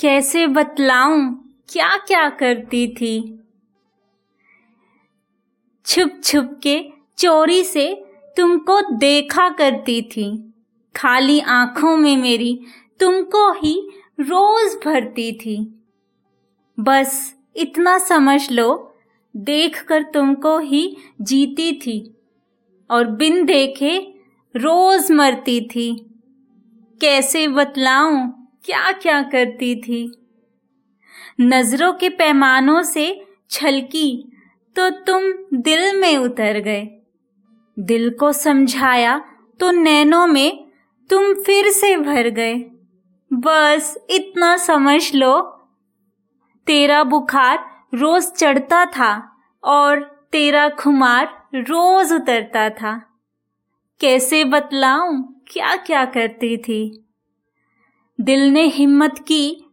कैसे बतलाऊं? क्या क्या करती थी? छुप छुप के चोरी से तुमको देखा करती थी। खाली आँखों में मेरी तुमको ही रोज भरती थी। बस इतना समझ लो, देखकर तुमको ही जीती थी और बिन देखे रोज मरती थी। कैसे बतलाऊं? क्या क्या करती थी? नज़रों के पैमानों से छलकी तो तुम दिल में उतर गए। दिल को समझाया तो नैनों में तुम फिर से भर गए। बस इतना समझ लो। तेरा बुखार रोज चढ़ता था, और तेरा खुमार रोज उतरता था। कैसे बतलाऊं क्या क्या करती थी? दिल ने हिम्मत की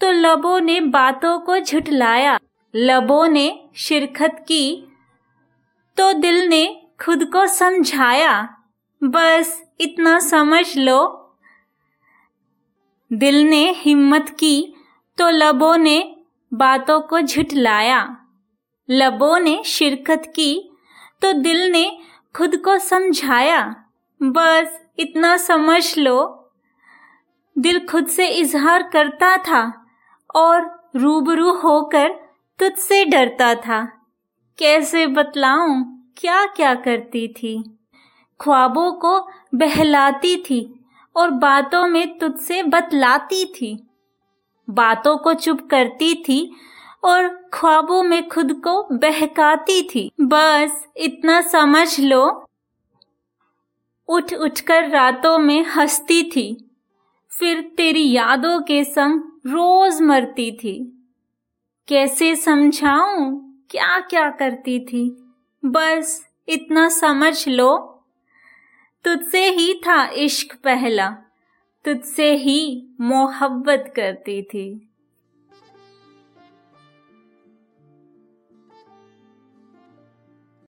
तो लबों ने बातों को झुटलाया लबों ने शिरकत की तो दिल ने खुद को समझाया। बस इतना समझ लो। दिल ने हिम्मत की तो लबों ने बातों को झुटलाया लबों ने शिरकत की तो दिल ने खुद को समझाया। बस इतना समझ लो। दिल खुद से इजहार करता था और रूबरू होकर तुझसे डरता था। कैसे बतलाऊं क्या क्या करती थी? ख्वाबों को बहलाती थी और बातों में तुझसे बतलाती थी। बातों को चुप करती थी और ख्वाबों में खुद को बहकाती थी। बस इतना समझ लो। उठ उठकर रातों में हंसती थी। फिर तेरी यादों के संग रोज मरती थी। कैसे समझाऊं? क्या क्या करती थी? बस इतना समझ लो। तुझसे ही था इश्क पहला। तुझसे ही मोहब्बत करती थी।